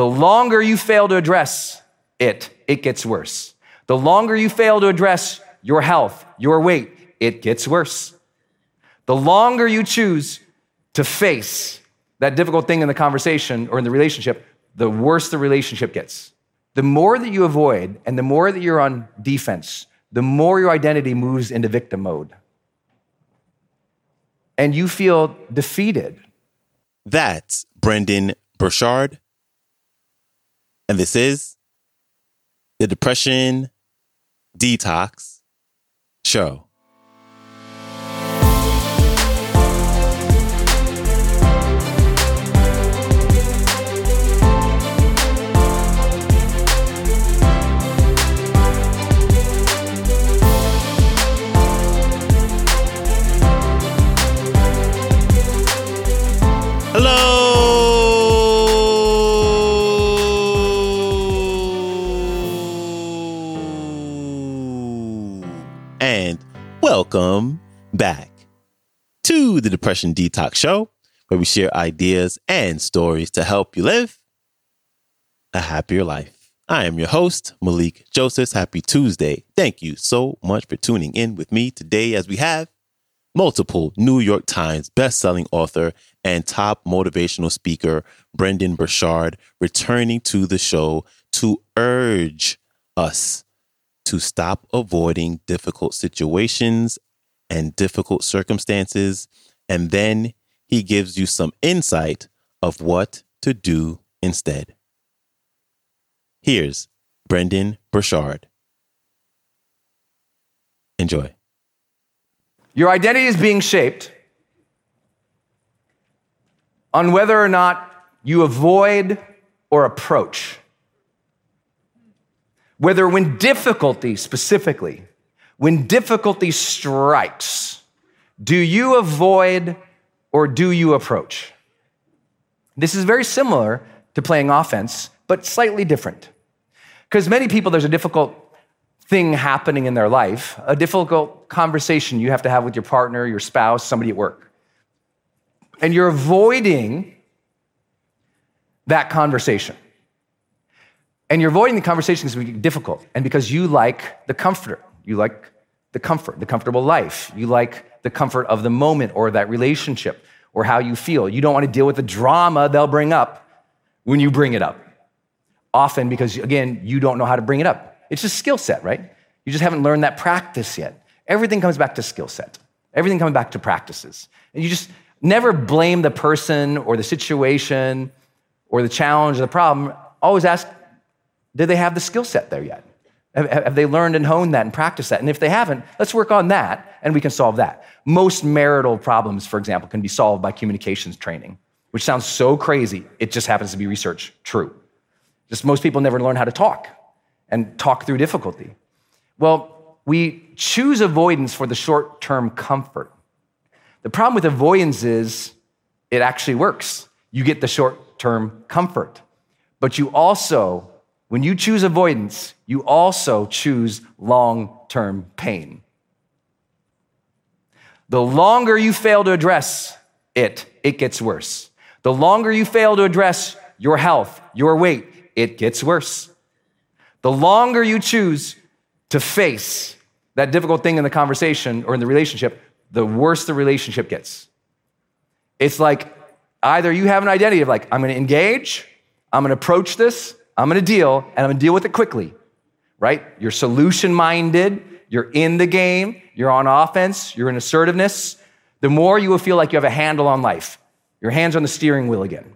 The longer you fail to address it, it gets worse. The longer you fail to address your health, your weight, it gets worse. The longer you choose to face that difficult thing in the conversation or in the relationship, the worse the relationship gets. The more that you avoid and the more that you're on defense, the more your identity moves into victim mode. And you feel defeated. That's Brendon Burchard. And this is the Depression Detox Show. Welcome back to the Depression Detox Show, where we share ideas and stories to help you live a happier life. I am your host, Malikee Josephs. Happy Tuesday. Thank you so much for tuning in with me today as we have multiple New York Times best-selling author and top motivational speaker Brendon Burchard returning to the show to urge us to stop avoiding difficult situations and difficult circumstances. And then he gives you some insight of what to do instead. Here's Brendon Burchard. Enjoy. Your identity is being shaped on whether or not you avoid or approach. Whether when difficulty specifically when difficulty strikes, do you avoid or do you approach? This is very similar to playing offense, but slightly different. Because many people, there's a difficult thing happening in their life, a difficult conversation you have to have with your partner, your spouse, somebody at work. And you're avoiding that conversation. And you're avoiding the conversation because it's difficult and because you like the comforter. You like the comfort, the comfortable life. You like the comfort of the moment or that relationship or how you feel. You don't want to deal with the drama they'll bring up when you bring it up. Often because, again, you don't know how to bring it up. It's just skill set, right? You just haven't learned that practice yet. Everything comes back to skill set, everything comes back to practices. And you just never blame the person or the situation or the challenge or the problem. Always ask, did they have the skill set there yet? Have they learned and honed that and practiced that? And if they haven't, let's work on that and we can solve that. Most marital problems, for example, can be solved by communications training, which sounds so crazy. It just happens to be research true. Just most people never learn how to talk and talk through difficulty. Well, we choose avoidance for the short term comfort. The problem with avoidance is it actually works. You get the short term comfort, but you also when you choose avoidance, you also choose long term pain. The longer you fail to address it, it gets worse. The longer you fail to address your health, your weight, it gets worse. The longer you choose to face that difficult thing in the conversation or in the relationship, the worse the relationship gets. It's like either you have an identity of like, I'm gonna engage, I'm gonna approach this, I'm gonna deal, and I'm gonna deal with it quickly, right? You're solution minded, you're in the game, you're on offense, you're in assertiveness. The more you will feel like you have a handle on life, your hands on the steering wheel again.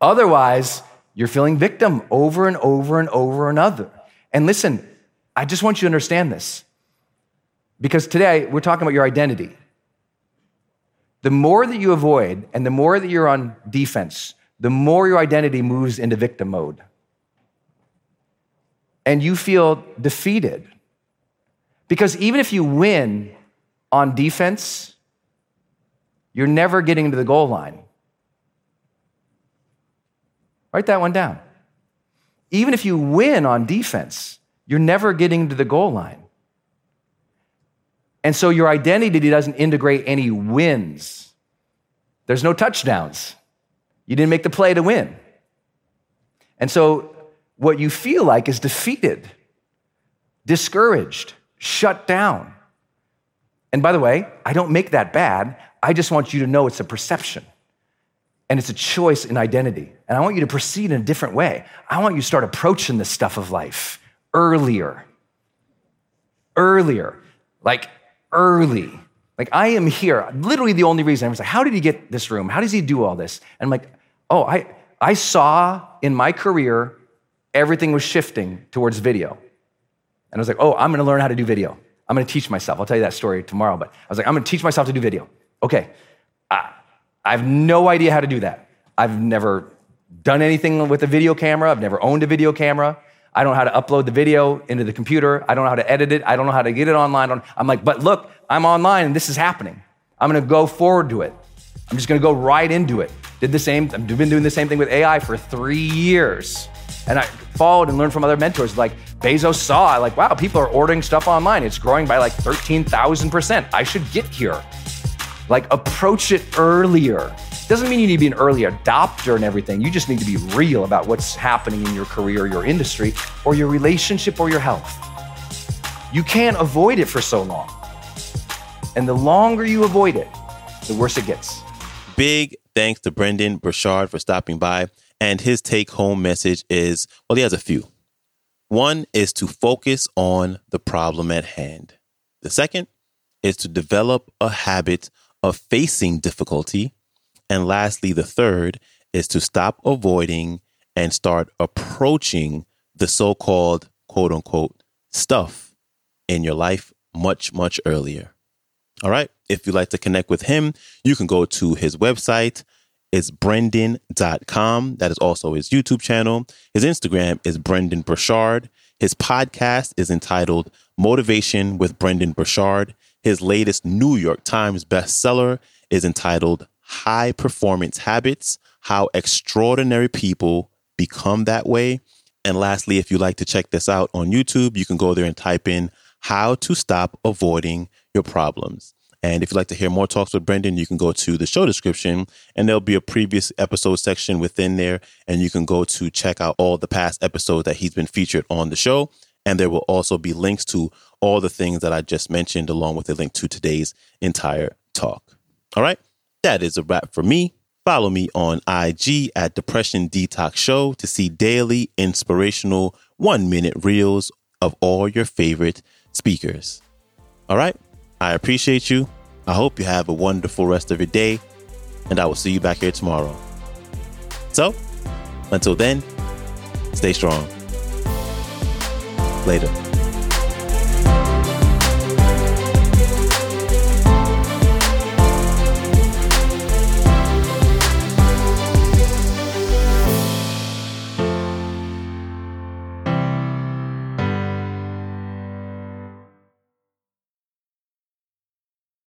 Otherwise, you're feeling victim over and over and over another. And listen, I just want you to understand this because today we're talking about your identity. The more that you avoid and the more that you're on defense, the more your identity moves into victim mode. And you feel defeated. Because even if you win on defense, you're never getting to the goal line. Write that one down. Even if you win on defense, you're never getting to the goal line. And so your identity doesn't integrate any wins. There's no touchdowns. You didn't make the play to win. And so what you feel like is defeated, discouraged, shut down. And by the way, I don't make that bad. I just want you to know it's a perception and it's a choice in identity. And I want you to proceed in a different way. I want you to start approaching the stuff of life earlier. Earlier. Like early. Like I am here. Literally the only reason I was like, how did he get this room? How does he do all this? And I'm like, oh, I, I saw in my career everything was shifting towards video. And I was like, oh, I'm gonna learn how to do video. I'm gonna teach myself. I'll tell you that story tomorrow, but I was like, I'm gonna teach myself to do video. Okay. I, I have no idea how to do that. I've never done anything with a video camera. I've never owned a video camera. I don't know how to upload the video into the computer. I don't know how to edit it. I don't know how to get it online. I'm like, but look, I'm online and this is happening. I'm gonna go forward to it. I'm just gonna go right into it. Did the same, I've been doing the same thing with AI for three years. And I followed and learned from other mentors. Like Bezos saw, like, wow, people are ordering stuff online. It's growing by like 13,000%. I should get here. Like, approach it earlier. Doesn't mean you need to be an early adopter and everything. You just need to be real about what's happening in your career, your industry, or your relationship or your health. You can't avoid it for so long. And the longer you avoid it, the worse it gets. Big thanks to Brendon Burchard for stopping by. And his take home message is well, he has a few. One is to focus on the problem at hand. The second is to develop a habit of facing difficulty. And lastly, the third is to stop avoiding and start approaching the so called quote unquote stuff in your life much, much earlier. All right. If you'd like to connect with him, you can go to his website. It's brendon.com. That is also his YouTube channel. His Instagram is Brendon Burchard. His podcast is entitled Motivation with Brendon Burchard. His latest New York Times bestseller is entitled High Performance Habits How Extraordinary People Become That Way. And lastly, if you'd like to check this out on YouTube, you can go there and type in How to Stop Avoiding Your Problems. And if you'd like to hear more talks with Brendon, you can go to the show description and there'll be a previous episode section within there. And you can go to check out all the past episodes that he's been featured on the show. And there will also be links to all the things that I just mentioned, along with a link to today's entire talk. All right. That is a wrap for me. Follow me on IG at Depression Detox Show to see daily inspirational one minute reels of all your favorite speakers. All right. I appreciate you. I hope you have a wonderful rest of your day, and I will see you back here tomorrow. So, until then, stay strong. Later.